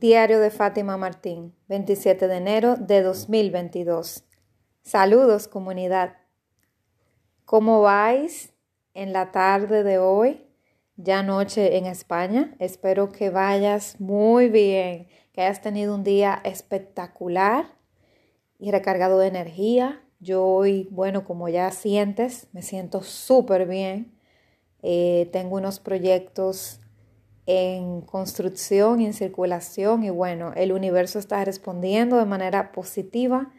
Diario de Fátima Martín, 27 de enero de 2022. Saludos comunidad. ¿Cómo vais en la tarde de hoy? Ya noche en España. Espero que vayas muy bien, que hayas tenido un día espectacular y recargado de energía. Yo hoy, bueno, como ya sientes, me siento súper bien. Eh, tengo unos proyectos en construcción en circulación y bueno, el universo está respondiendo de manera positiva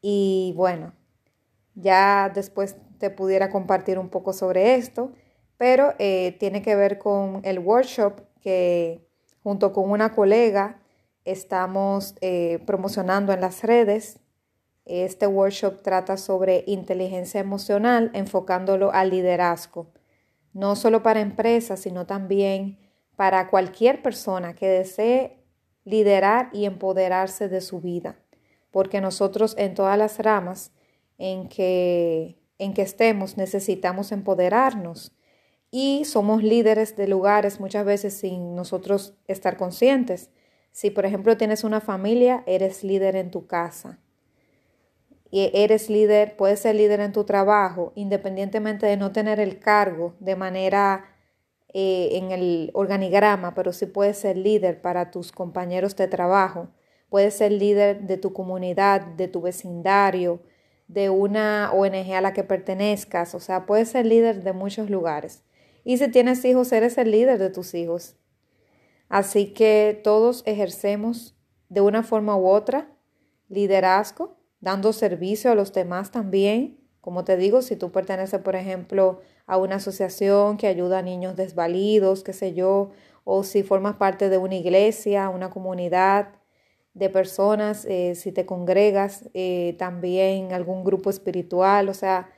y bueno, ya después te pudiera compartir un poco sobre esto, pero eh, tiene que ver con el workshop que junto con una colega estamos eh, promocionando en las redes. Este workshop trata sobre inteligencia emocional enfocándolo al liderazgo, no solo para empresas, sino también para cualquier persona que desee liderar y empoderarse de su vida, porque nosotros en todas las ramas en que, en que estemos necesitamos empoderarnos y somos líderes de lugares muchas veces sin nosotros estar conscientes. Si por ejemplo tienes una familia, eres líder en tu casa. Y eres líder, puedes ser líder en tu trabajo, independientemente de no tener el cargo de manera eh, en el organigrama, pero sí puedes ser líder para tus compañeros de trabajo, puedes ser líder de tu comunidad, de tu vecindario, de una ONG a la que pertenezcas, o sea, puedes ser líder de muchos lugares. Y si tienes hijos, eres el líder de tus hijos. Así que todos ejercemos de una forma u otra liderazgo, dando servicio a los demás también. Como te digo, si tú perteneces, por ejemplo, a una asociación que ayuda a niños desvalidos, qué sé yo, o si formas parte de una iglesia, una comunidad de personas, eh, si te congregas eh, también algún grupo espiritual, o sea,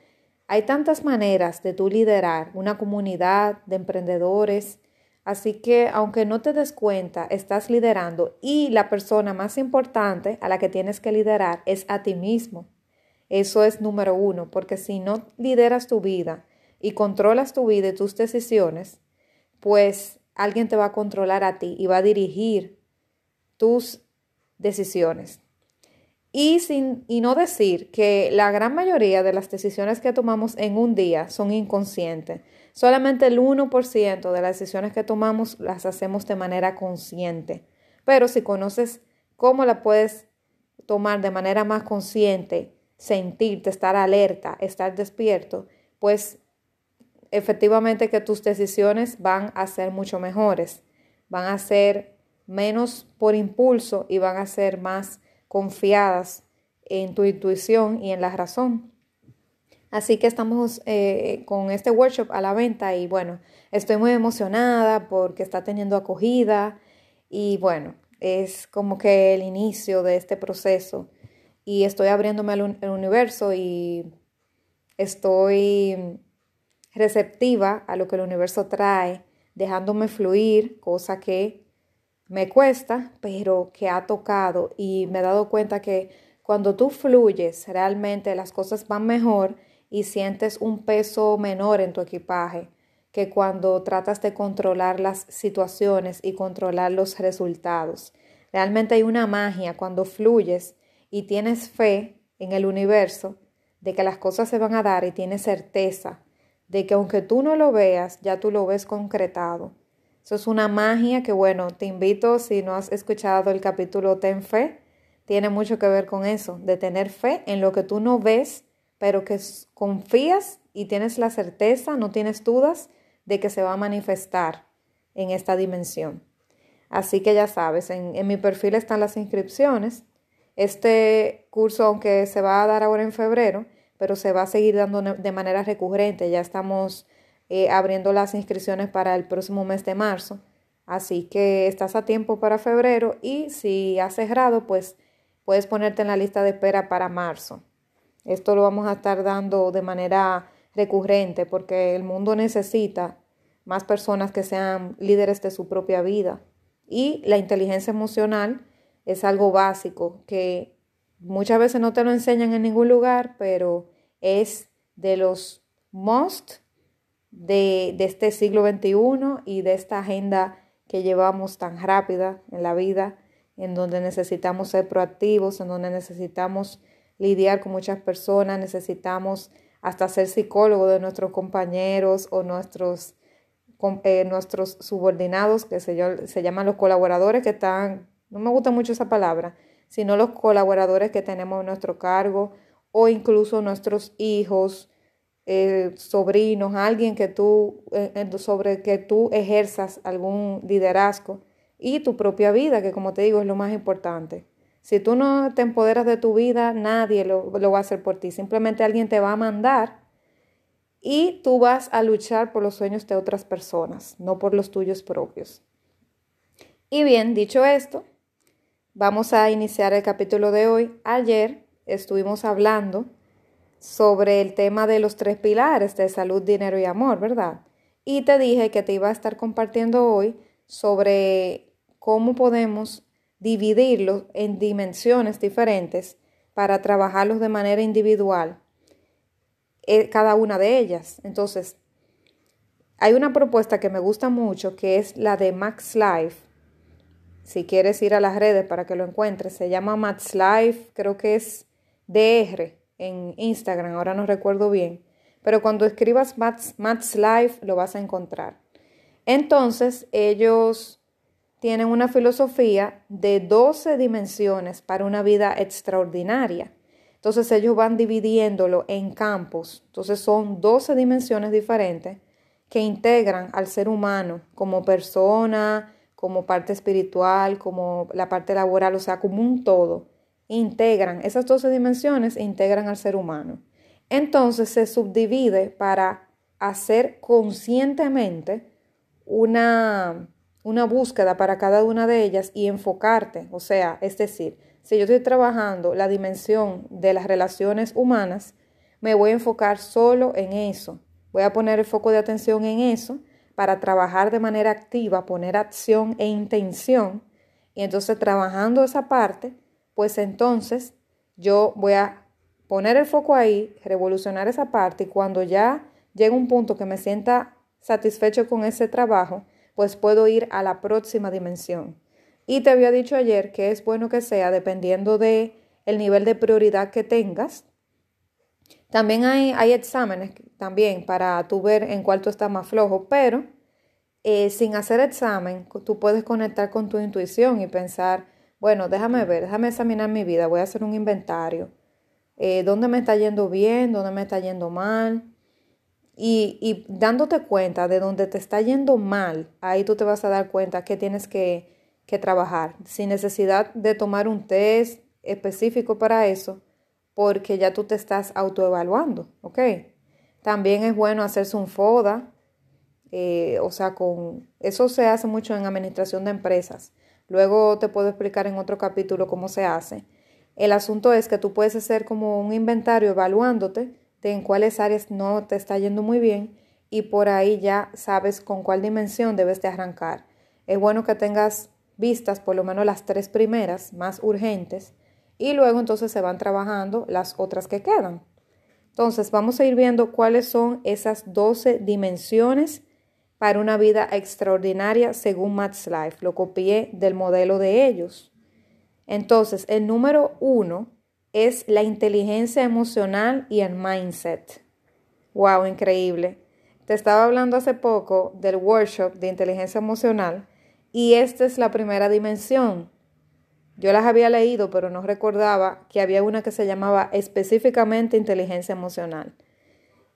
hay tantas maneras de tú liderar una comunidad de emprendedores, así que aunque no te des cuenta, estás liderando y la persona más importante a la que tienes que liderar es a ti mismo. Eso es número uno, porque si no lideras tu vida, y controlas tu vida y tus decisiones, pues alguien te va a controlar a ti y va a dirigir tus decisiones. Y, sin, y no decir que la gran mayoría de las decisiones que tomamos en un día son inconscientes. Solamente el 1% de las decisiones que tomamos las hacemos de manera consciente. Pero si conoces cómo la puedes tomar de manera más consciente, sentirte, estar alerta, estar despierto, pues efectivamente que tus decisiones van a ser mucho mejores, van a ser menos por impulso y van a ser más confiadas en tu intuición y en la razón. Así que estamos eh, con este workshop a la venta y bueno, estoy muy emocionada porque está teniendo acogida y bueno, es como que el inicio de este proceso y estoy abriéndome al universo y estoy receptiva a lo que el universo trae, dejándome fluir, cosa que me cuesta, pero que ha tocado y me he dado cuenta que cuando tú fluyes, realmente las cosas van mejor y sientes un peso menor en tu equipaje que cuando tratas de controlar las situaciones y controlar los resultados. Realmente hay una magia cuando fluyes y tienes fe en el universo de que las cosas se van a dar y tienes certeza de que aunque tú no lo veas, ya tú lo ves concretado. Eso es una magia que, bueno, te invito, si no has escuchado el capítulo Ten Fe, tiene mucho que ver con eso, de tener fe en lo que tú no ves, pero que confías y tienes la certeza, no tienes dudas de que se va a manifestar en esta dimensión. Así que ya sabes, en, en mi perfil están las inscripciones. Este curso, aunque se va a dar ahora en febrero, pero se va a seguir dando de manera recurrente. Ya estamos eh, abriendo las inscripciones para el próximo mes de marzo. Así que estás a tiempo para febrero y si has cerrado, pues puedes ponerte en la lista de espera para marzo. Esto lo vamos a estar dando de manera recurrente porque el mundo necesita más personas que sean líderes de su propia vida. Y la inteligencia emocional es algo básico que muchas veces no te lo enseñan en ningún lugar, pero es de los most de, de este siglo XXI y de esta agenda que llevamos tan rápida en la vida, en donde necesitamos ser proactivos, en donde necesitamos lidiar con muchas personas, necesitamos hasta ser psicólogo de nuestros compañeros o nuestros, eh, nuestros subordinados, que se, se llaman los colaboradores que están, no me gusta mucho esa palabra, sino los colaboradores que tenemos en nuestro cargo o incluso nuestros hijos, eh, sobrinos, alguien que tú, eh, sobre que tú ejerzas algún liderazgo y tu propia vida, que como te digo es lo más importante. Si tú no te empoderas de tu vida, nadie lo, lo va a hacer por ti. Simplemente alguien te va a mandar y tú vas a luchar por los sueños de otras personas, no por los tuyos propios. Y bien, dicho esto, vamos a iniciar el capítulo de hoy. Ayer estuvimos hablando sobre el tema de los tres pilares de salud, dinero y amor, ¿verdad? Y te dije que te iba a estar compartiendo hoy sobre cómo podemos dividirlos en dimensiones diferentes para trabajarlos de manera individual, eh, cada una de ellas. Entonces, hay una propuesta que me gusta mucho que es la de Max Life. Si quieres ir a las redes para que lo encuentres, se llama Max Life, creo que es DR en Instagram, ahora no recuerdo bien. Pero cuando escribas Max, Max Life lo vas a encontrar. Entonces, ellos tienen una filosofía de 12 dimensiones para una vida extraordinaria. Entonces ellos van dividiéndolo en campos. Entonces son 12 dimensiones diferentes que integran al ser humano como persona, como parte espiritual, como la parte laboral, o sea, como un todo. Integran, esas 12 dimensiones integran al ser humano. Entonces se subdivide para hacer conscientemente una una búsqueda para cada una de ellas y enfocarte. O sea, es decir, si yo estoy trabajando la dimensión de las relaciones humanas, me voy a enfocar solo en eso. Voy a poner el foco de atención en eso para trabajar de manera activa, poner acción e intención. Y entonces trabajando esa parte, pues entonces yo voy a poner el foco ahí, revolucionar esa parte y cuando ya llegue un punto que me sienta satisfecho con ese trabajo, pues puedo ir a la próxima dimensión. Y te había dicho ayer que es bueno que sea dependiendo de el nivel de prioridad que tengas. También hay, hay exámenes también para tú ver en cuál tú estás más flojo, pero eh, sin hacer examen, tú puedes conectar con tu intuición y pensar, bueno, déjame ver, déjame examinar mi vida, voy a hacer un inventario. Eh, ¿Dónde me está yendo bien? ¿Dónde me está yendo mal? Y, dándote cuenta de dónde te está yendo mal, ahí tú te vas a dar cuenta que tienes que, que trabajar, sin necesidad de tomar un test específico para eso, porque ya tú te estás autoevaluando, ¿ok? También es bueno hacerse un FODA, eh, o sea, con eso se hace mucho en administración de empresas. Luego te puedo explicar en otro capítulo cómo se hace. El asunto es que tú puedes hacer como un inventario evaluándote de en cuáles áreas no te está yendo muy bien y por ahí ya sabes con cuál dimensión debes de arrancar. Es bueno que tengas vistas por lo menos las tres primeras más urgentes y luego entonces se van trabajando las otras que quedan. Entonces vamos a ir viendo cuáles son esas 12 dimensiones para una vida extraordinaria según Matt's Life. Lo copié del modelo de ellos. Entonces, el número uno es la inteligencia emocional y el mindset. Wow, increíble. Te estaba hablando hace poco del workshop de inteligencia emocional y esta es la primera dimensión. Yo las había leído, pero no recordaba que había una que se llamaba específicamente inteligencia emocional.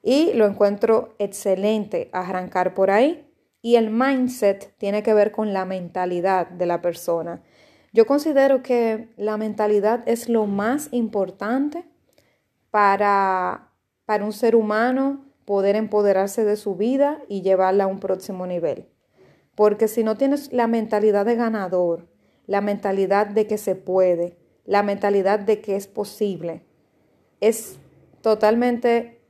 Y lo encuentro excelente arrancar por ahí. Y el mindset tiene que ver con la mentalidad de la persona. Yo considero que la mentalidad es lo más importante para, para un ser humano poder empoderarse de su vida y llevarla a un próximo nivel. Porque si no tienes la mentalidad de ganador, la mentalidad de que se puede, la mentalidad de que es posible, es totalmente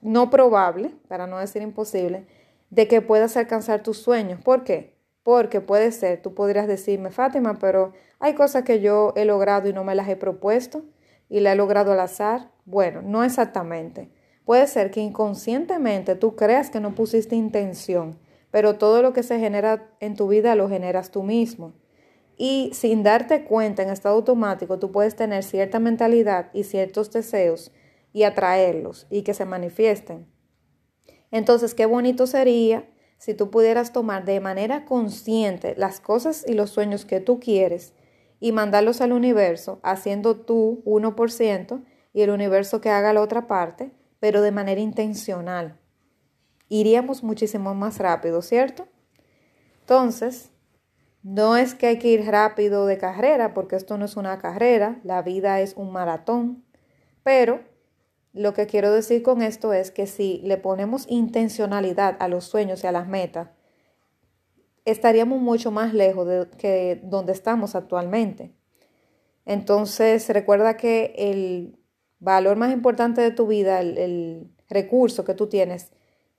no probable, para no decir imposible, de que puedas alcanzar tus sueños. ¿Por qué? Porque puede ser, tú podrías decirme, Fátima, pero hay cosas que yo he logrado y no me las he propuesto y la he logrado al azar. Bueno, no exactamente. Puede ser que inconscientemente tú creas que no pusiste intención, pero todo lo que se genera en tu vida lo generas tú mismo. Y sin darte cuenta en estado automático, tú puedes tener cierta mentalidad y ciertos deseos y atraerlos y que se manifiesten. Entonces, qué bonito sería si tú pudieras tomar de manera consciente las cosas y los sueños que tú quieres y mandarlos al universo, haciendo tú 1% y el universo que haga la otra parte, pero de manera intencional. Iríamos muchísimo más rápido, ¿cierto? Entonces, no es que hay que ir rápido de carrera, porque esto no es una carrera, la vida es un maratón, pero lo que quiero decir con esto es que si le ponemos intencionalidad a los sueños y a las metas, estaríamos mucho más lejos de que donde estamos actualmente. Entonces, recuerda que el valor más importante de tu vida, el, el recurso que tú tienes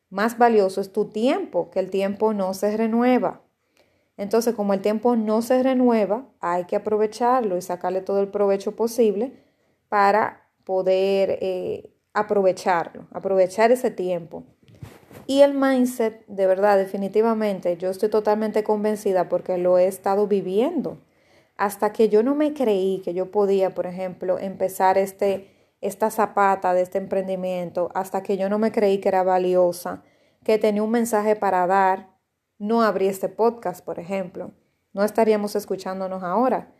más valioso es tu tiempo, que el tiempo no se renueva. Entonces, como el tiempo no se renueva, hay que aprovecharlo y sacarle todo el provecho posible para poder eh, aprovecharlo, aprovechar ese tiempo. Y el mindset, de verdad, definitivamente, yo estoy totalmente convencida porque lo he estado viviendo. Hasta que yo no me creí que yo podía, por ejemplo, empezar este, esta zapata de este emprendimiento, hasta que yo no me creí que era valiosa, que tenía un mensaje para dar, no abrí este podcast, por ejemplo. No estaríamos escuchándonos ahora.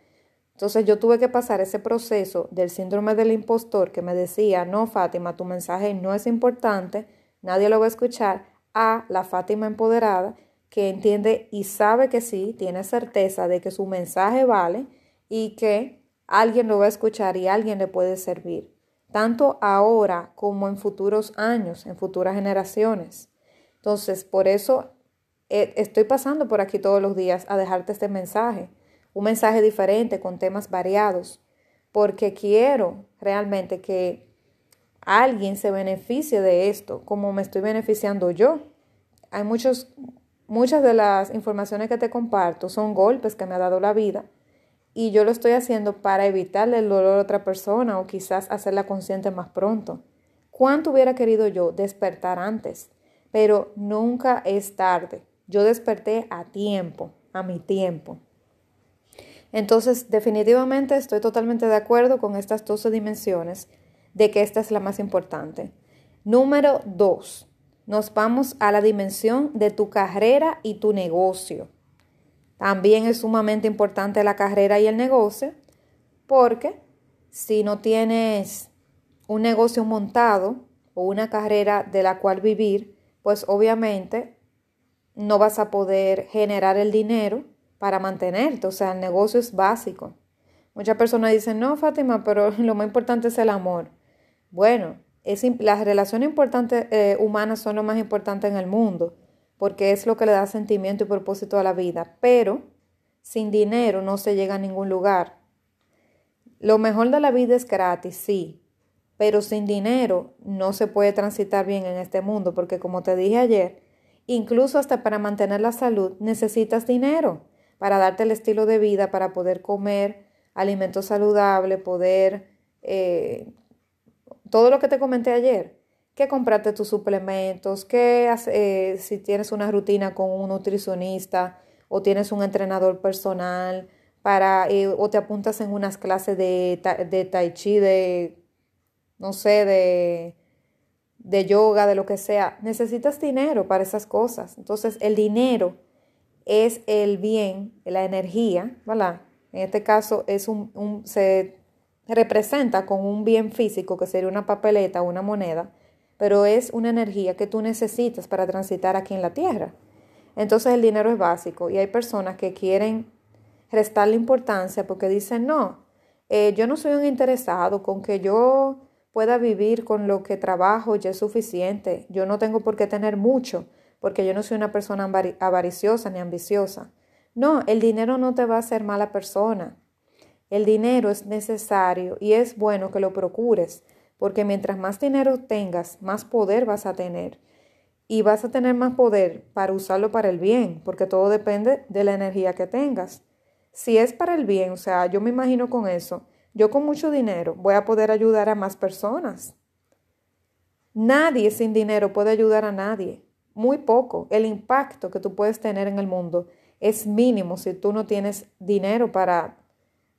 Entonces yo tuve que pasar ese proceso del síndrome del impostor que me decía, no, Fátima, tu mensaje no es importante, nadie lo va a escuchar, a la Fátima empoderada que entiende y sabe que sí, tiene certeza de que su mensaje vale y que alguien lo va a escuchar y alguien le puede servir, tanto ahora como en futuros años, en futuras generaciones. Entonces, por eso eh, estoy pasando por aquí todos los días a dejarte este mensaje un mensaje diferente con temas variados, porque quiero realmente que alguien se beneficie de esto, como me estoy beneficiando yo. Hay muchos, muchas de las informaciones que te comparto son golpes que me ha dado la vida y yo lo estoy haciendo para evitarle el dolor a otra persona o quizás hacerla consciente más pronto. ¿Cuánto hubiera querido yo despertar antes? Pero nunca es tarde. Yo desperté a tiempo, a mi tiempo. Entonces, definitivamente estoy totalmente de acuerdo con estas 12 dimensiones de que esta es la más importante. Número dos, nos vamos a la dimensión de tu carrera y tu negocio. También es sumamente importante la carrera y el negocio porque si no tienes un negocio montado o una carrera de la cual vivir, pues obviamente no vas a poder generar el dinero para mantenerte. O sea, el negocio es básico. Muchas personas dicen, no, Fátima, pero lo más importante es el amor. Bueno, es, las relaciones importantes, eh, humanas son lo más importante en el mundo, porque es lo que le da sentimiento y propósito a la vida. Pero sin dinero no se llega a ningún lugar. Lo mejor de la vida es gratis, sí, pero sin dinero no se puede transitar bien en este mundo, porque como te dije ayer, incluso hasta para mantener la salud necesitas dinero para darte el estilo de vida, para poder comer alimentos saludables, poder, eh, todo lo que te comenté ayer, que comprarte tus suplementos, que eh, si tienes una rutina con un nutricionista o tienes un entrenador personal, para, eh, o te apuntas en unas clases de, de tai chi, de, no sé, de, de yoga, de lo que sea, necesitas dinero para esas cosas. Entonces, el dinero es el bien, la energía, ¿verdad? En este caso es un, se representa con un bien físico que sería una papeleta o una moneda, pero es una energía que tú necesitas para transitar aquí en la tierra. Entonces el dinero es básico y hay personas que quieren restarle importancia porque dicen, no, eh, yo no soy un interesado con que yo pueda vivir con lo que trabajo, ya es suficiente, yo no tengo por qué tener mucho porque yo no soy una persona avariciosa ni ambiciosa. No, el dinero no te va a hacer mala persona. El dinero es necesario y es bueno que lo procures, porque mientras más dinero tengas, más poder vas a tener. Y vas a tener más poder para usarlo para el bien, porque todo depende de la energía que tengas. Si es para el bien, o sea, yo me imagino con eso, yo con mucho dinero voy a poder ayudar a más personas. Nadie sin dinero puede ayudar a nadie muy poco. El impacto que tú puedes tener en el mundo es mínimo si tú no tienes dinero para,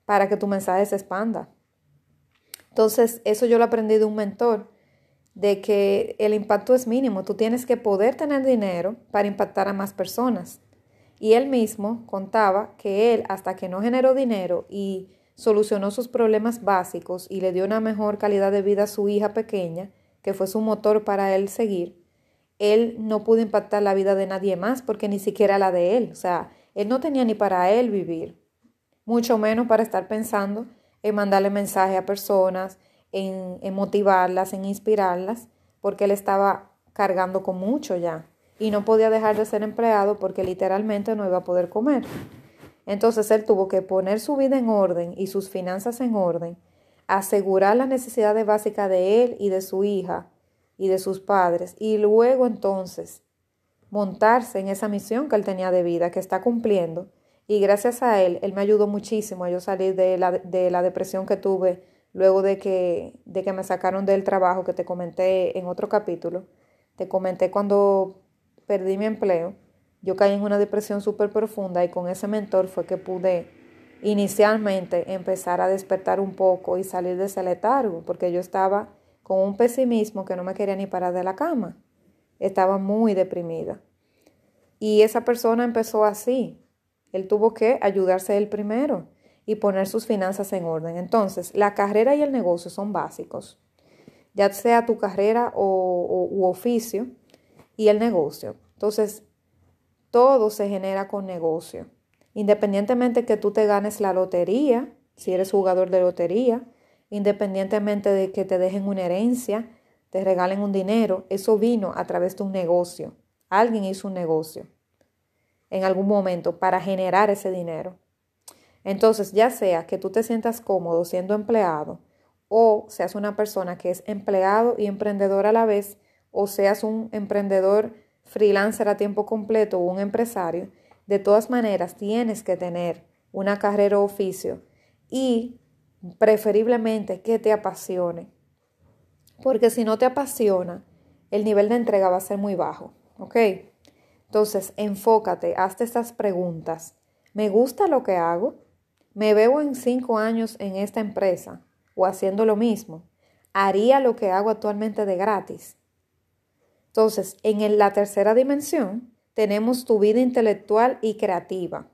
para que tu mensaje se expanda. Entonces, eso yo lo aprendí de un mentor, de que el impacto es mínimo. Tú tienes que poder tener dinero para impactar a más personas. Y él mismo contaba que él, hasta que no generó dinero y solucionó sus problemas básicos y le dio una mejor calidad de vida a su hija pequeña, que fue su motor para él seguir, él no pudo impactar la vida de nadie más porque ni siquiera la de él. O sea, él no tenía ni para él vivir, mucho menos para estar pensando en mandarle mensaje a personas, en, en motivarlas, en inspirarlas, porque él estaba cargando con mucho ya y no podía dejar de ser empleado porque literalmente no iba a poder comer. Entonces él tuvo que poner su vida en orden y sus finanzas en orden, asegurar las necesidades básicas de él y de su hija y de sus padres, y luego entonces montarse en esa misión que él tenía de vida, que está cumpliendo. Y gracias a él, él me ayudó muchísimo a yo salir de la, de la depresión que tuve luego de que, de que me sacaron del trabajo que te comenté en otro capítulo. Te comenté cuando perdí mi empleo yo caí en una depresión súper profunda y con ese mentor fue que pude inicialmente empezar a despertar un poco y salir de ese letargo, porque yo estaba con un pesimismo que no me quería ni parar de la cama. Estaba muy deprimida. Y esa persona empezó así. Él tuvo que ayudarse él primero y poner sus finanzas en orden. Entonces, la carrera y el negocio son básicos. Ya sea tu carrera o, u oficio y el negocio. Entonces, todo se genera con negocio. Independientemente que tú te ganes la lotería, si eres jugador de lotería, independientemente de que te dejen una herencia, te regalen un dinero, eso vino a través de un negocio. Alguien hizo un negocio en algún momento para generar ese dinero. Entonces, ya sea que tú te sientas cómodo siendo empleado o seas una persona que es empleado y emprendedor a la vez, o seas un emprendedor freelancer a tiempo completo o un empresario, de todas maneras tienes que tener una carrera o oficio y preferiblemente que te apasione. Porque si no te apasiona, el nivel de entrega va a ser muy bajo. ¿Ok? Entonces, enfócate, hazte estas preguntas. ¿Me gusta lo que hago? ¿Me veo en cinco años en esta empresa o haciendo lo mismo? ¿Haría lo que hago actualmente de gratis? Entonces, en la tercera dimensión tenemos tu vida intelectual y creativa.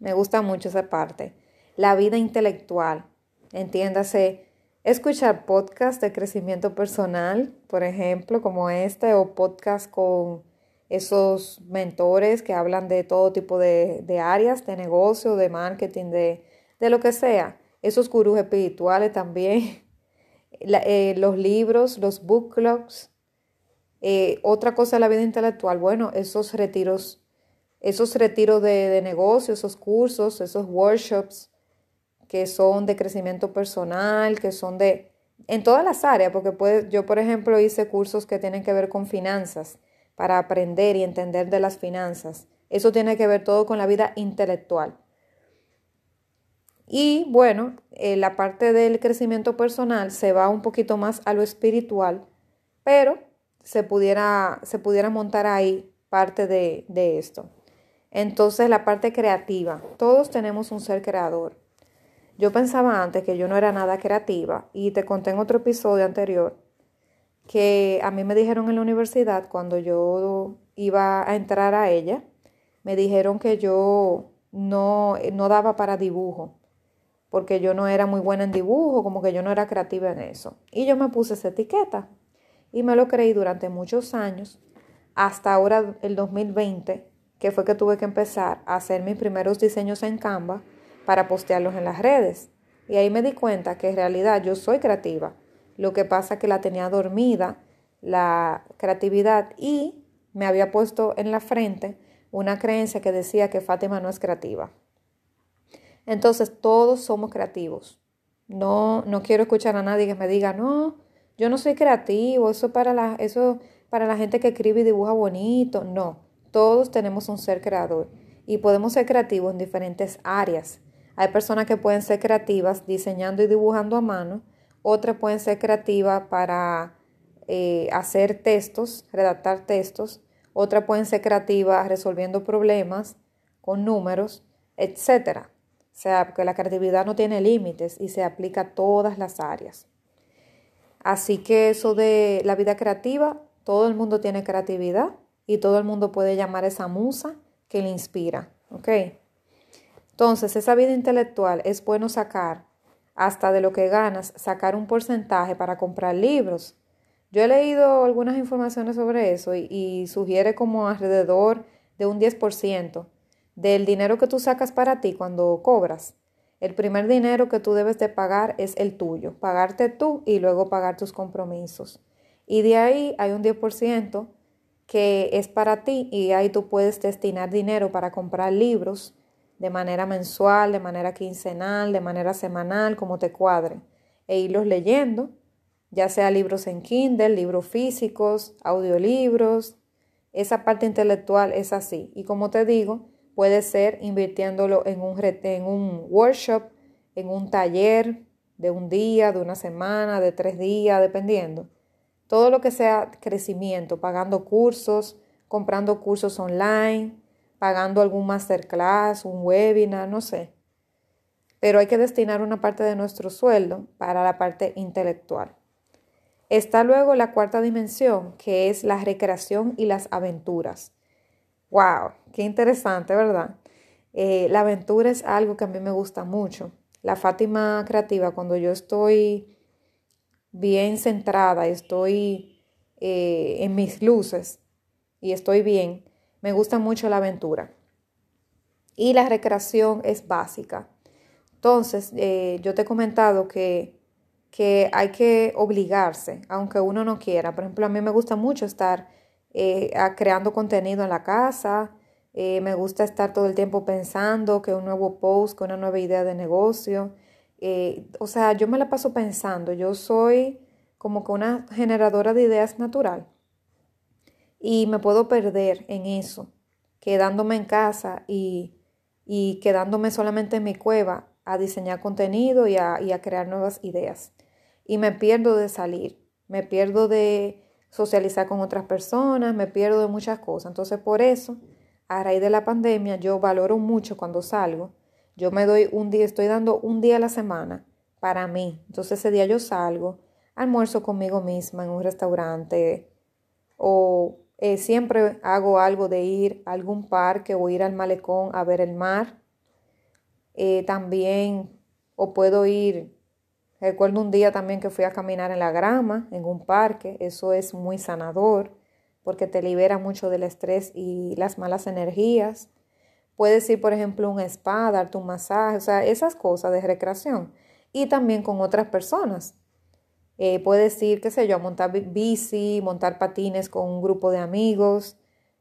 Me gusta mucho esa parte. La vida intelectual, entiéndase, escuchar podcasts de crecimiento personal, por ejemplo, como este, o podcast con esos mentores que hablan de todo tipo de, áreas, de negocio, de marketing, de, lo que sea. Esos gurús espirituales también. Eh, los libros, los book clubs, eh, otra cosa de la vida intelectual, bueno, esos retiros, esos retiros de, de negocio, esos cursos, esos workshops que son de crecimiento personal, que son de, en todas las áreas, porque yo, por ejemplo, hice cursos que tienen que ver con finanzas, para aprender y entender de las finanzas. Eso tiene que ver todo con la vida intelectual. Y bueno, eh, la parte del crecimiento personal se va un poquito más a lo espiritual, pero se pudiera, se montar ahí parte de, de esto. Entonces, la parte creativa. Todos tenemos un ser creador. Yo pensaba antes que yo no era nada creativa y te conté en otro episodio anterior que a mí me dijeron en la universidad cuando yo iba a entrar a ella, me dijeron que yo no, no daba para dibujo, porque yo no era muy buena en dibujo, como que yo no era creativa en eso. Y yo me puse esa etiqueta y me lo creí durante muchos años, hasta ahora el 2020, que fue que tuve que empezar a hacer mis primeros diseños en Canva para postearlos en las redes. Y ahí me di cuenta que en realidad yo soy creativa. Lo que pasa que la tenía dormida la creatividad y me había puesto en la frente una creencia que decía que Fátima no es creativa. Entonces todos somos creativos. No, no quiero escuchar a nadie que me diga, no, yo no soy creativo, eso para la, eso para la gente que escribe y dibuja bonito. No, todos tenemos un ser creador y podemos ser creativos en diferentes áreas. Hay personas que pueden ser creativas diseñando y dibujando a mano, otras pueden ser creativas para eh, hacer textos, redactar textos, otras pueden ser creativas resolviendo problemas, con números, etc. O sea, porque la creatividad no tiene límites y se aplica a todas las áreas. Así que eso de la vida creativa, todo el mundo tiene creatividad y todo el mundo puede llamar a esa musa que le inspira. ¿Ok? Entonces, esa vida intelectual es bueno sacar, hasta de lo que ganas, sacar un porcentaje para comprar libros. Yo he leído algunas informaciones sobre eso y, y sugiere como alrededor de un 10% del dinero que tú sacas para ti cuando cobras. El primer dinero que tú debes de pagar es el tuyo, pagarte tú y luego pagar tus compromisos. Y de ahí hay un 10% que es para ti y ahí tú puedes destinar dinero para comprar libros de manera mensual, de manera quincenal, de manera semanal, como te cuadre, e irlos leyendo, ya sea libros en Kindle, libros físicos, audiolibros. Esa parte intelectual es así. Y como te digo, Puede ser invirtiéndolo en un, en un workshop, en un taller de un día, de una semana, de tres días, dependiendo. Todo lo que sea crecimiento, pagando cursos, comprando cursos online, pagando algún masterclass, un webinar, no sé. Pero hay que destinar una parte de nuestro sueldo para la parte intelectual. Está luego la cuarta dimensión, que es la recreación y las aventuras. ¡Wow! Qué interesante, ¿verdad? Eh, la aventura es algo que a mí me gusta mucho. La Fátima creativa, cuando yo estoy bien centrada, estoy eh, en mis luces y estoy bien, me gusta mucho la aventura. Y la recreación es básica. Entonces, eh, yo te he comentado que, que hay que obligarse, aunque uno no quiera. Por ejemplo, a mí me gusta mucho estar eh, creando contenido en la casa. Eh, me gusta estar todo el tiempo pensando que un nuevo post, que una nueva idea de negocio. Eh, o sea, yo me la paso pensando. Yo soy como que una generadora de ideas natural. Y me puedo perder en eso, quedándome en casa y, y quedándome solamente en mi cueva a diseñar contenido y a, y a crear nuevas ideas. Y me pierdo de salir, me pierdo de, socializar con otras personas, me pierdo de muchas cosas. Entonces, por eso, a raíz de la pandemia, yo valoro mucho cuando salgo. Yo me doy un día, estoy dando un día a la semana para mí. Entonces, ese día yo salgo, almuerzo conmigo misma en un restaurante o eh, siempre hago algo de ir a algún parque o ir al malecón a ver el mar. Eh, también, o puedo ir Recuerdo un día también que fui a caminar en la grama, en un parque. Eso es muy sanador porque te libera mucho del estrés y las malas energías. Puedes ir, por ejemplo, a un spa, darte un masaje, o sea, esas cosas de recreación. Y también con otras personas. Eh, puedes ir, qué sé yo, a montar bici, montar patines con un grupo de amigos,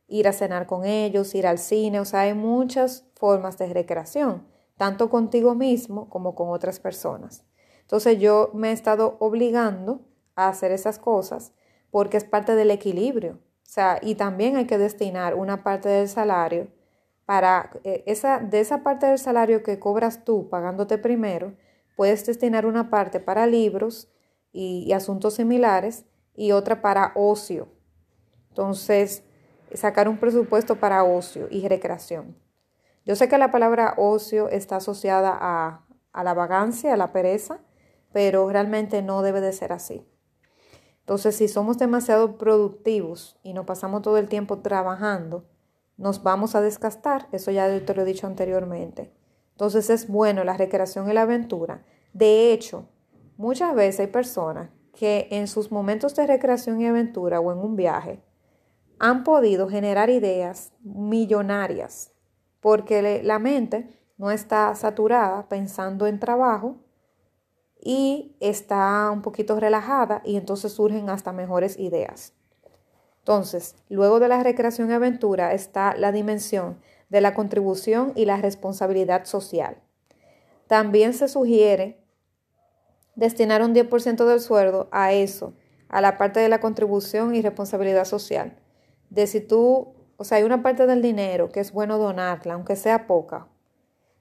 ir a cenar con ellos, ir al cine, o sea, hay muchas formas de recreación, tanto contigo mismo como con otras personas. Entonces yo me he estado obligando a hacer esas cosas porque es parte del equilibrio. O sea, y también hay que destinar una parte del salario para eh, esa, de esa parte del salario que cobras tú pagándote primero, puedes destinar una parte para libros y, asuntos similares y otra para ocio. Entonces, sacar un presupuesto para ocio y recreación. Yo sé que la palabra ocio está asociada a, a la vagancia, a la pereza, pero realmente no debe de ser así. Entonces, si somos demasiado productivos y nos pasamos todo el tiempo trabajando, nos vamos a desgastar, eso ya te lo he dicho anteriormente. Entonces es bueno la recreación y la aventura. De hecho, muchas veces hay personas que en sus momentos de recreación y aventura o en un viaje han podido generar ideas millonarias porque la mente no está saturada pensando en trabajo y está un poquito relajada y entonces surgen hasta mejores ideas. Entonces, luego de la recreación y aventura está la dimensión de la contribución y la responsabilidad social. También se sugiere destinar un 10% del sueldo a eso, a la parte de la contribución y responsabilidad social. De si tú, o sea, hay una parte del dinero que es bueno donarla, aunque sea poca,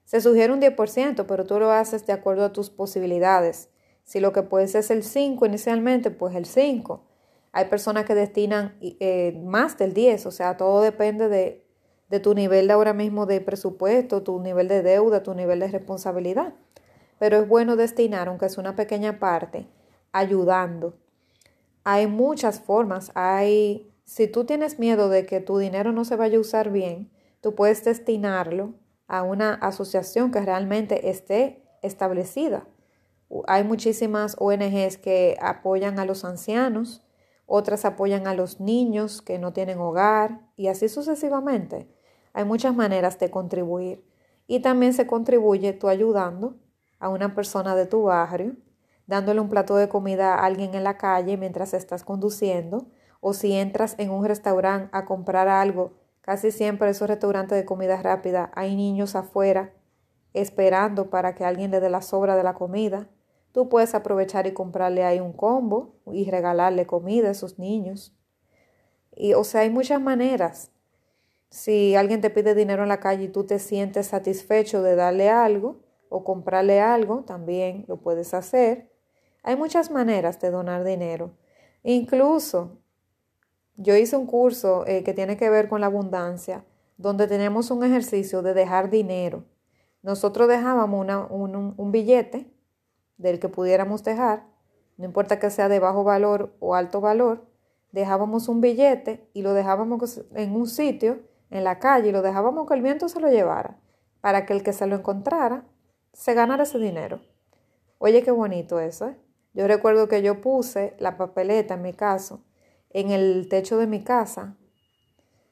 se sugiere un 10%, pero tú lo haces de acuerdo a tus posibilidades. Si lo que puedes es el 5 inicialmente, pues el 5. Hay personas que destinan eh, más del 10, o sea, todo depende de, de tu nivel de ahora mismo de presupuesto, tu nivel de deuda, tu nivel de responsabilidad. Pero es bueno destinar, aunque es una pequeña parte, ayudando. Hay muchas formas. Hay, si tú tienes miedo de que tu dinero no se vaya a usar bien, tú puedes destinarlo a una asociación que realmente esté establecida. Hay muchísimas ONGs que apoyan a los ancianos, otras apoyan a los niños que no tienen hogar y así sucesivamente. Hay muchas maneras de contribuir y también se contribuye tú ayudando a una persona de tu barrio, dándole un plato de comida a alguien en la calle mientras estás conduciendo o si entras en un restaurante a comprar algo, casi siempre esos restaurantes de comida rápida hay niños afuera esperando para que alguien le dé la sobra de la comida. Tú puedes aprovechar y comprarle ahí un combo y regalarle comida a esos niños. Y o sea, hay muchas maneras si alguien te pide dinero en la calle y tú te sientes satisfecho de darle algo o comprarle algo, también lo puedes hacer. Hay muchas maneras de donar dinero. Incluso yo hice un curso eh, que tiene que ver con la abundancia, donde tenemos un ejercicio de dejar dinero. Nosotros dejábamos un, un billete del que pudiéramos dejar, no importa que sea de bajo valor o alto valor, dejábamos un billete y lo dejábamos en un sitio en la calle y lo dejábamos que el viento se lo llevara, para que el que se lo encontrara se ganara ese dinero. Oye, qué bonito eso, ¿eh? Yo recuerdo que yo puse la papeleta, en mi caso, en el techo de mi casa,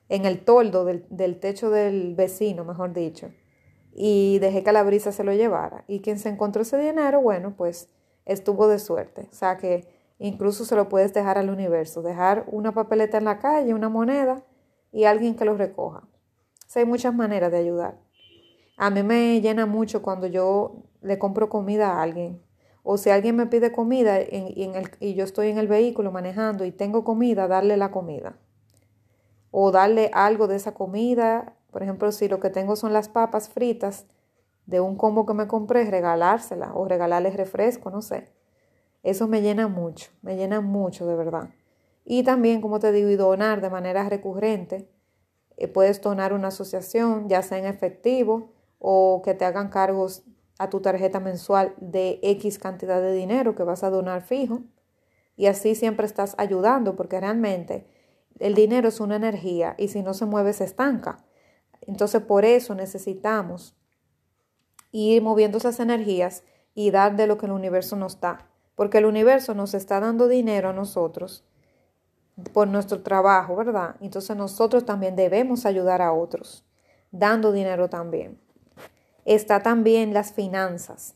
en el toldo del, del techo del vecino, mejor dicho, y dejé que la brisa se lo llevara. Y quien se encontró ese dinero, bueno, pues estuvo de suerte. O sea que incluso se lo puedes dejar al universo, dejar una papeleta en la calle, una moneda, y alguien que los recoja. hay muchas maneras de ayudar. A mí me llena mucho cuando yo le compro comida a alguien. O si alguien me pide comida y, en el, y yo estoy en el vehículo manejando y tengo comida, darle la comida. O darle algo de esa comida. Por ejemplo, si lo que tengo son las papas fritas de un combo que me compré, regalársela o regalarle refresco, no sé. Eso me llena mucho, me llena mucho de verdad. Y también, como te digo, y donar de manera recurrente. Eh, puedes donar una asociación, ya sea en efectivo o que te hagan cargos a tu tarjeta mensual de X cantidad de dinero que vas a donar fijo. Y así siempre estás ayudando porque realmente el dinero es una energía y si no se mueve se estanca. Entonces por eso necesitamos ir moviendo esas energías y dar de lo que el universo nos da. Porque el universo nos está dando dinero a nosotros por nuestro trabajo, ¿verdad? Entonces nosotros también debemos ayudar a otros, dando dinero también. Está también las finanzas.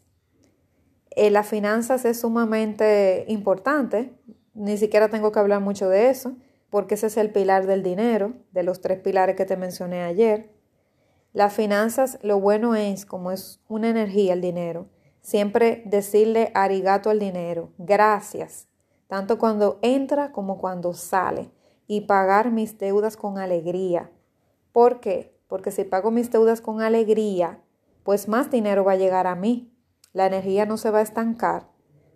Eh, las finanzas es sumamente importante, ni siquiera tengo que hablar mucho de eso, porque ese es el pilar del dinero, de los tres pilares que te mencioné ayer. Las finanzas, lo bueno es, como es una energía el dinero, siempre decirle arigato al dinero, gracias, tanto cuando entra como cuando sale, y pagar mis deudas con alegría. ¿Por qué? Porque si pago mis deudas con alegría, pues más dinero va a llegar a mí. La energía no se va a estancar.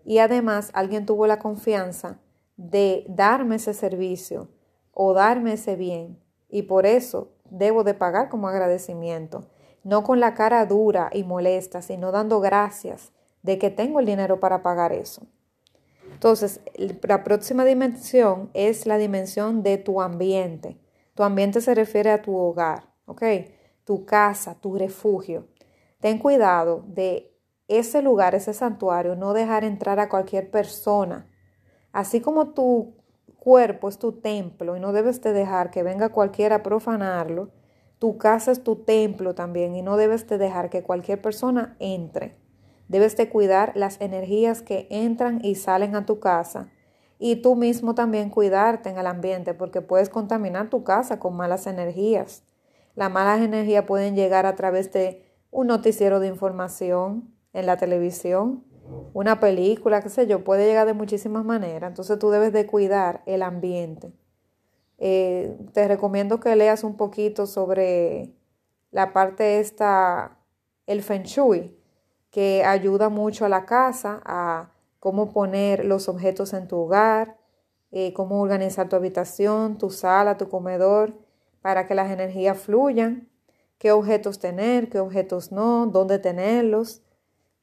Y además alguien tuvo la confianza de darme ese servicio o darme ese bien. Y por eso debo de pagar como agradecimiento. No con la cara dura y molesta, sino dando gracias de que tengo el dinero para pagar eso. Entonces, la próxima dimensión es la dimensión de tu ambiente. Tu ambiente se refiere a tu hogar, ¿ok? Tu casa, tu refugio. Ten cuidado de ese lugar, ese santuario, no dejar entrar a cualquier persona. Así como tu cuerpo es tu templo y no debes de dejar que venga cualquiera a profanarlo, tu casa es tu templo también y no debes de dejar que cualquier persona entre. Debes de cuidar las energías que entran y salen a tu casa y tú mismo también cuidarte en el ambiente porque puedes contaminar tu casa con malas energías. Las malas energías pueden llegar a través de un noticiero de información en la televisión, una película, qué sé yo, puede llegar de muchísimas maneras. Entonces tú debes de cuidar el ambiente. Eh, te recomiendo que leas un poquito sobre la parte esta, el feng shui, que ayuda mucho a la casa a cómo poner los objetos en tu hogar, eh, cómo organizar tu habitación, tu sala, tu comedor, para que las energías fluyan, qué objetos tener, qué objetos no, dónde tenerlos.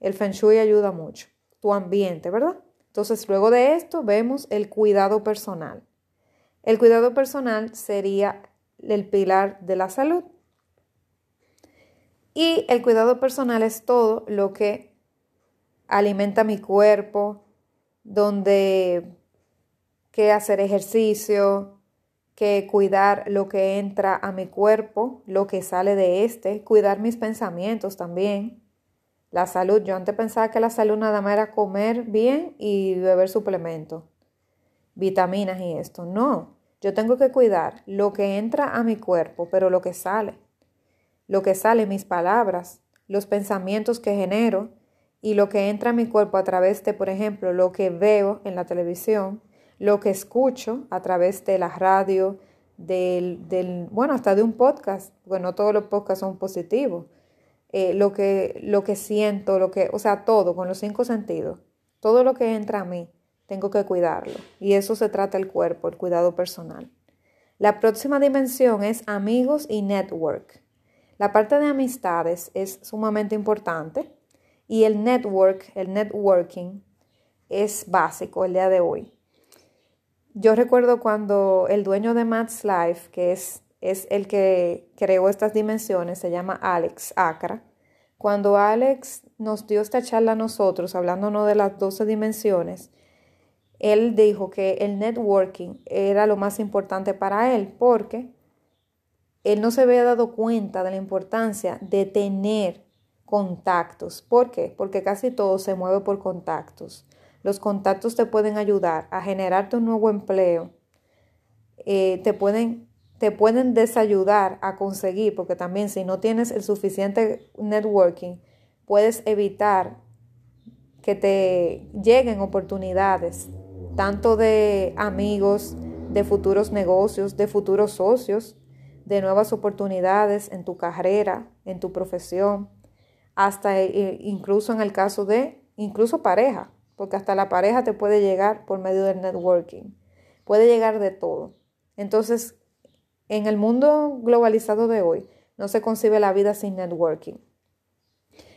El feng shui ayuda mucho, tu ambiente, ¿verdad? Entonces, luego de esto vemos el cuidado personal. El cuidado personal sería el pilar de la salud. Y el cuidado personal es todo lo que alimenta mi cuerpo, donde que hacer ejercicio, que cuidar lo que entra a mi cuerpo, lo que sale de este, cuidar mis pensamientos también. La salud, yo antes pensaba que la salud nada más era comer bien y beber suplementos, vitaminas y esto. No, yo tengo que cuidar lo que entra a mi cuerpo, pero lo que sale. Lo que sale, mis palabras, los pensamientos que genero y lo que entra a mi cuerpo a través de, por ejemplo, lo que veo en la televisión, lo que escucho a través de la radio, del, del bueno, hasta de un podcast, porque no todos los podcasts son positivos. Eh, lo, que, lo que siento, lo que, o sea, todo, con los cinco sentidos, todo lo que entra a mí, tengo que cuidarlo. Y eso se trata el cuerpo, el cuidado personal. La próxima dimensión es amigos y network. La parte de amistades es sumamente importante y el network, el networking, es básico el día de hoy. Yo recuerdo cuando el dueño de Matt's Life, que es, es el que creó estas dimensiones, se llama Alex Acra, cuando Alex nos dio esta charla a nosotros, hablándonos de las 12 dimensiones, él dijo que el networking era lo más importante para él porque él no se había dado cuenta de la importancia de tener contactos. ¿Por qué? Porque casi todo se mueve por contactos. Los contactos te pueden ayudar a generarte un nuevo empleo. Eh, te, pueden, te pueden desayudar a conseguir, porque también si no tienes el suficiente networking, puedes evitar que te lleguen oportunidades, tanto de amigos, de futuros negocios, de futuros socios, de nuevas oportunidades en tu carrera, en tu profesión, hasta eh, incluso en el caso de incluso pareja porque hasta la pareja te puede llegar por medio del networking, puede llegar de todo. Entonces, en el mundo globalizado de hoy, no se concibe la vida sin networking.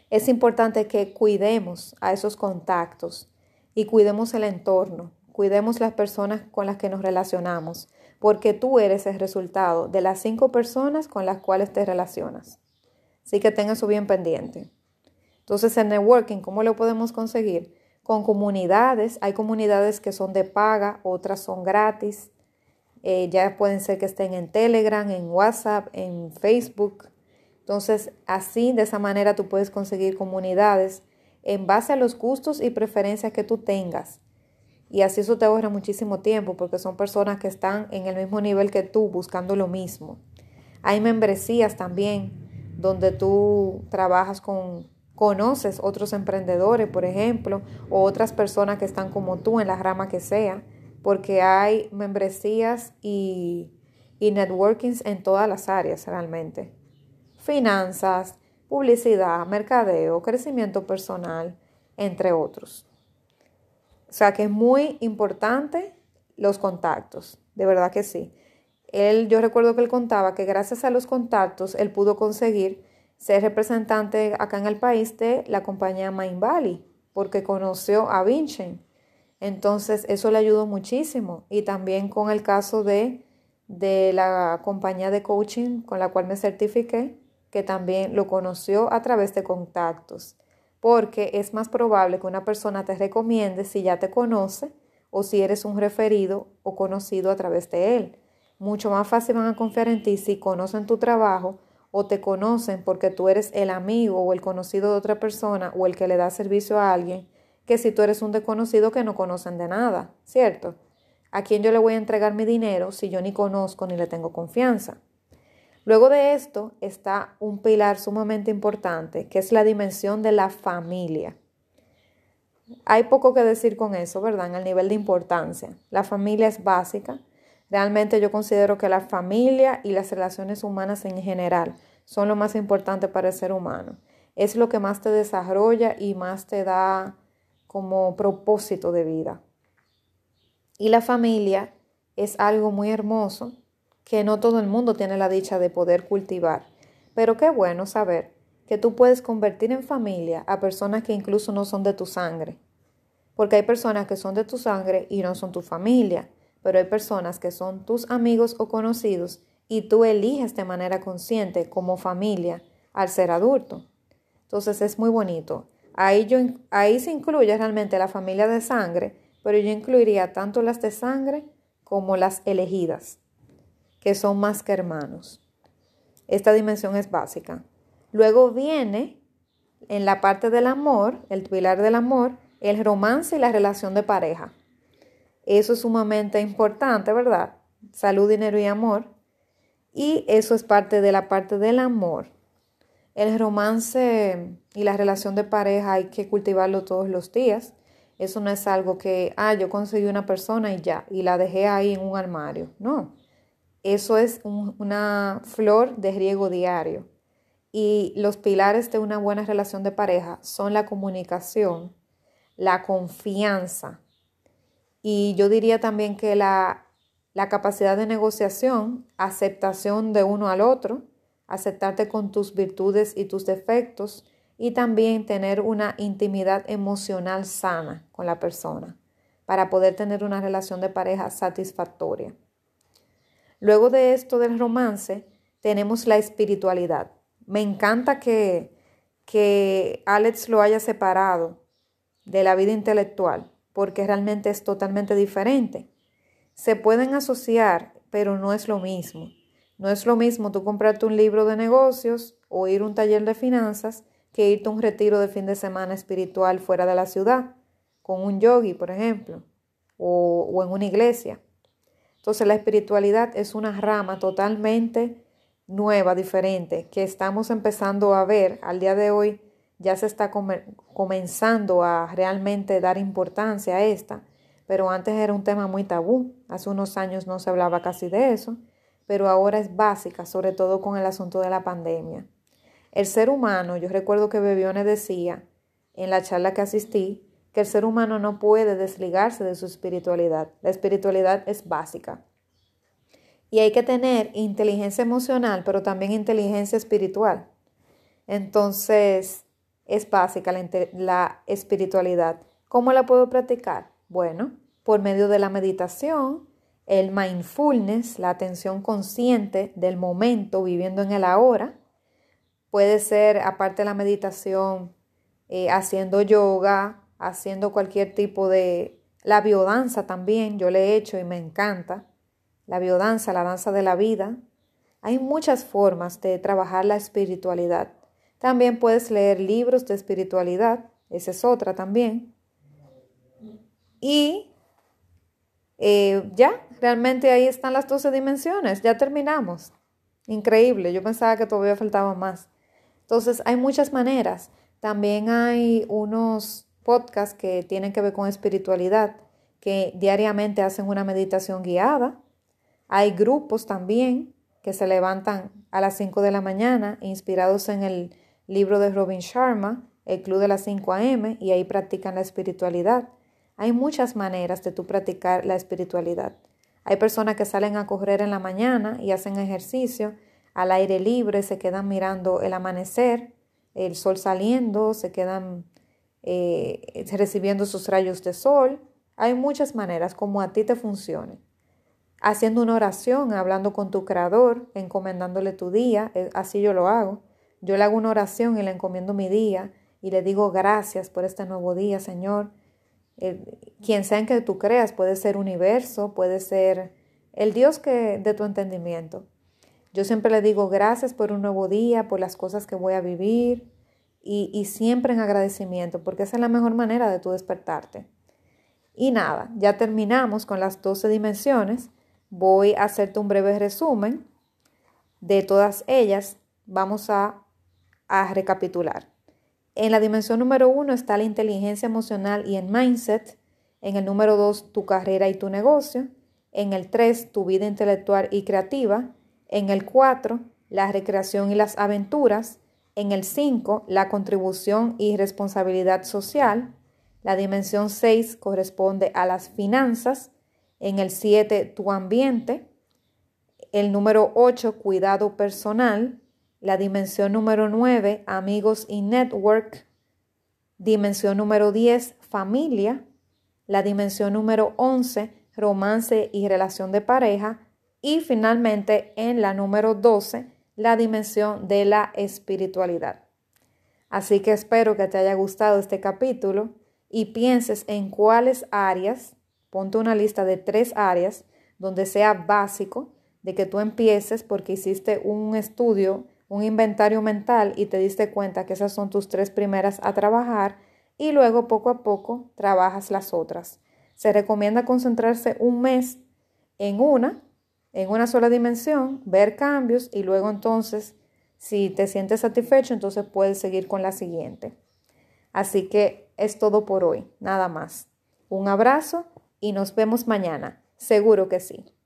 Es importante que cuidemos a esos contactos y cuidemos el entorno, cuidemos las personas con las que nos relacionamos, porque tú eres el resultado de las cinco personas con las cuales te relacionas. Así que tengan eso bien pendiente. Entonces, el networking, ¿cómo lo podemos conseguir? Con comunidades. Hay comunidades que son de paga, otras son gratis. Eh, ya pueden ser que estén en Telegram, en WhatsApp, en Facebook. Entonces, así, de esa manera, tú puedes conseguir comunidades en base a los gustos y preferencias que tú tengas. Y así eso te ahorra muchísimo tiempo porque son personas que están en el mismo nivel que tú buscando lo mismo. Hay membresías también donde tú trabajas con conoces otros emprendedores, por ejemplo, o otras personas que están como tú en la rama que sea, porque hay membresías y, y networkings en todas las áreas realmente. Finanzas, publicidad, mercadeo, crecimiento personal, entre otros. O sea que es muy importante los contactos, de verdad que sí. Él, yo recuerdo que él contaba que gracias a los contactos él pudo conseguir ser representante acá en el país de la compañía Mind Valley, porque conoció a Vincent. Entonces, eso le ayudó muchísimo. Y también con el caso de, de la compañía de coaching con la cual me certifiqué, que también lo conoció a través de contactos. Porque es más probable que una persona te recomiende si ya te conoce o si eres un referido o conocido a través de él. Mucho más fácil van a confiar en ti si conocen tu trabajo o te conocen porque tú eres el amigo o el conocido de otra persona o el que le da servicio a alguien, que si tú eres un desconocido que no conocen de nada, ¿cierto? ¿A quién yo le voy a entregar mi dinero si yo ni conozco ni le tengo confianza? Luego de esto está un pilar sumamente importante, que es la dimensión de la familia. Hay poco que decir con eso, ¿verdad? En el nivel de importancia. La familia es básica Realmente yo considero que la familia y las relaciones humanas en general son lo más importante para el ser humano. Es lo que más te desarrolla y más te da como propósito de vida. Y la familia es algo muy hermoso que no todo el mundo tiene la dicha de poder cultivar. Pero qué bueno saber que tú puedes convertir en familia a personas que incluso no son de tu sangre. Porque hay personas que son de tu sangre y no son tu familia, pero hay personas que son tus amigos o conocidos y tú eliges de manera consciente como familia al ser adulto. Entonces es muy bonito. Ahí, yo, ahí se incluye realmente la familia de sangre, pero yo incluiría tanto las de sangre como las elegidas, que son más que hermanos. Esta dimensión es básica. Luego viene en la parte del amor, el pilar del amor, el romance y la relación de pareja. Eso es sumamente importante, ¿verdad? Salud, dinero y amor. Y eso es parte de la parte del amor. El romance y la relación de pareja hay que cultivarlo todos los días. Eso no es algo que, ah, yo conseguí una persona y ya, y la dejé ahí en un armario. No, eso es una flor de riego diario. Y los pilares de una buena relación de pareja son la comunicación, la confianza y yo diría también que la, la capacidad de negociación, aceptación de uno al otro, aceptarte con tus virtudes y tus defectos y también tener una intimidad emocional sana con la persona para poder tener una relación de pareja satisfactoria. Luego de esto del romance, tenemos la espiritualidad. Me encanta que, que Alex lo haya separado de la vida intelectual, porque realmente es totalmente diferente. Se pueden asociar, pero no es lo mismo. No es lo mismo tú comprarte un libro de negocios o ir a un taller de finanzas que irte a un retiro de fin de semana espiritual fuera de la ciudad, con un yogi, por ejemplo, o, o en una iglesia. Entonces la espiritualidad es una rama totalmente nueva, diferente, que estamos empezando a ver al día de hoy ya se está comenzando a realmente dar importancia a esta, pero antes era un tema muy tabú, hace unos años no se hablaba casi de eso, pero ahora es básica, sobre todo con el asunto de la pandemia. El ser humano, yo recuerdo que Bebione decía en la charla que asistí, que el ser humano no puede desligarse de su espiritualidad. La espiritualidad es básica. Y hay que tener inteligencia emocional, pero también inteligencia espiritual. Entonces, es básica la, espiritualidad. ¿Cómo la puedo practicar? Bueno, por medio de la meditación, el mindfulness, la atención consciente del momento, viviendo en el ahora. Puede ser, aparte de la meditación, eh, haciendo yoga, haciendo cualquier tipo de... La biodanza también, yo le he hecho y me encanta. La biodanza, la danza de la vida. Hay muchas formas de trabajar la espiritualidad. También puedes leer libros de espiritualidad, esa es otra también. Y eh, ya, realmente ahí están las 12 dimensiones, ya terminamos. Increíble, yo pensaba que todavía faltaba más. Entonces, hay muchas maneras. También hay unos podcasts que tienen que ver con espiritualidad, que diariamente hacen una meditación guiada. Hay grupos también que se levantan a las 5 de la mañana, inspirados en el libro de Robin Sharma, el Club de las 5 AM, y ahí practican la espiritualidad. Hay muchas maneras de tú practicar la espiritualidad. Hay personas que salen a correr en la mañana y hacen ejercicio al aire libre, se quedan mirando el amanecer, el sol saliendo, se quedan eh, recibiendo sus rayos de sol. Hay muchas maneras como a ti te funcione. Haciendo una oración, hablando con tu creador, encomendándole tu día, eh, así yo lo hago. Yo le hago una oración y le encomiendo mi día y le digo gracias por este nuevo día, Señor. Eh, quien sea en que tú creas, puede ser universo, puede ser el Dios que de tu entendimiento. Yo siempre le digo gracias por un nuevo día, por las cosas que voy a vivir y, y siempre en agradecimiento, porque esa es la mejor manera de tu despertarte. Y nada, ya terminamos con las 12 dimensiones. Voy a hacerte un breve resumen de todas ellas. Vamos a a recapitular. En la dimensión número uno está la inteligencia emocional y el mindset. En el número dos, tu carrera y tu negocio. En el tres, tu vida intelectual y creativa. En el cuatro, la recreación y las aventuras. En el cinco, la contribución y responsabilidad social. La dimensión seis corresponde a las finanzas. En el siete, tu ambiente. El número 8, cuidado personal. La dimensión número 9, amigos y network. Dimensión número 10, familia. La dimensión número 11, romance y relación de pareja. Y finalmente en la número 12, la dimensión de la espiritualidad. Así que espero que te haya gustado este capítulo y pienses en cuáles áreas, ponte una lista de tres áreas donde sea básico de que tú empieces porque hiciste un estudio, un inventario mental y te diste cuenta que esas son tus tres primeras a trabajar y luego poco a poco trabajas las otras. Se recomienda concentrarse un mes en una, en una sola dimensión, ver cambios y luego entonces, si te sientes satisfecho, entonces puedes seguir con la siguiente. Así que es todo por hoy, nada más. Un abrazo y nos vemos mañana. Seguro que sí.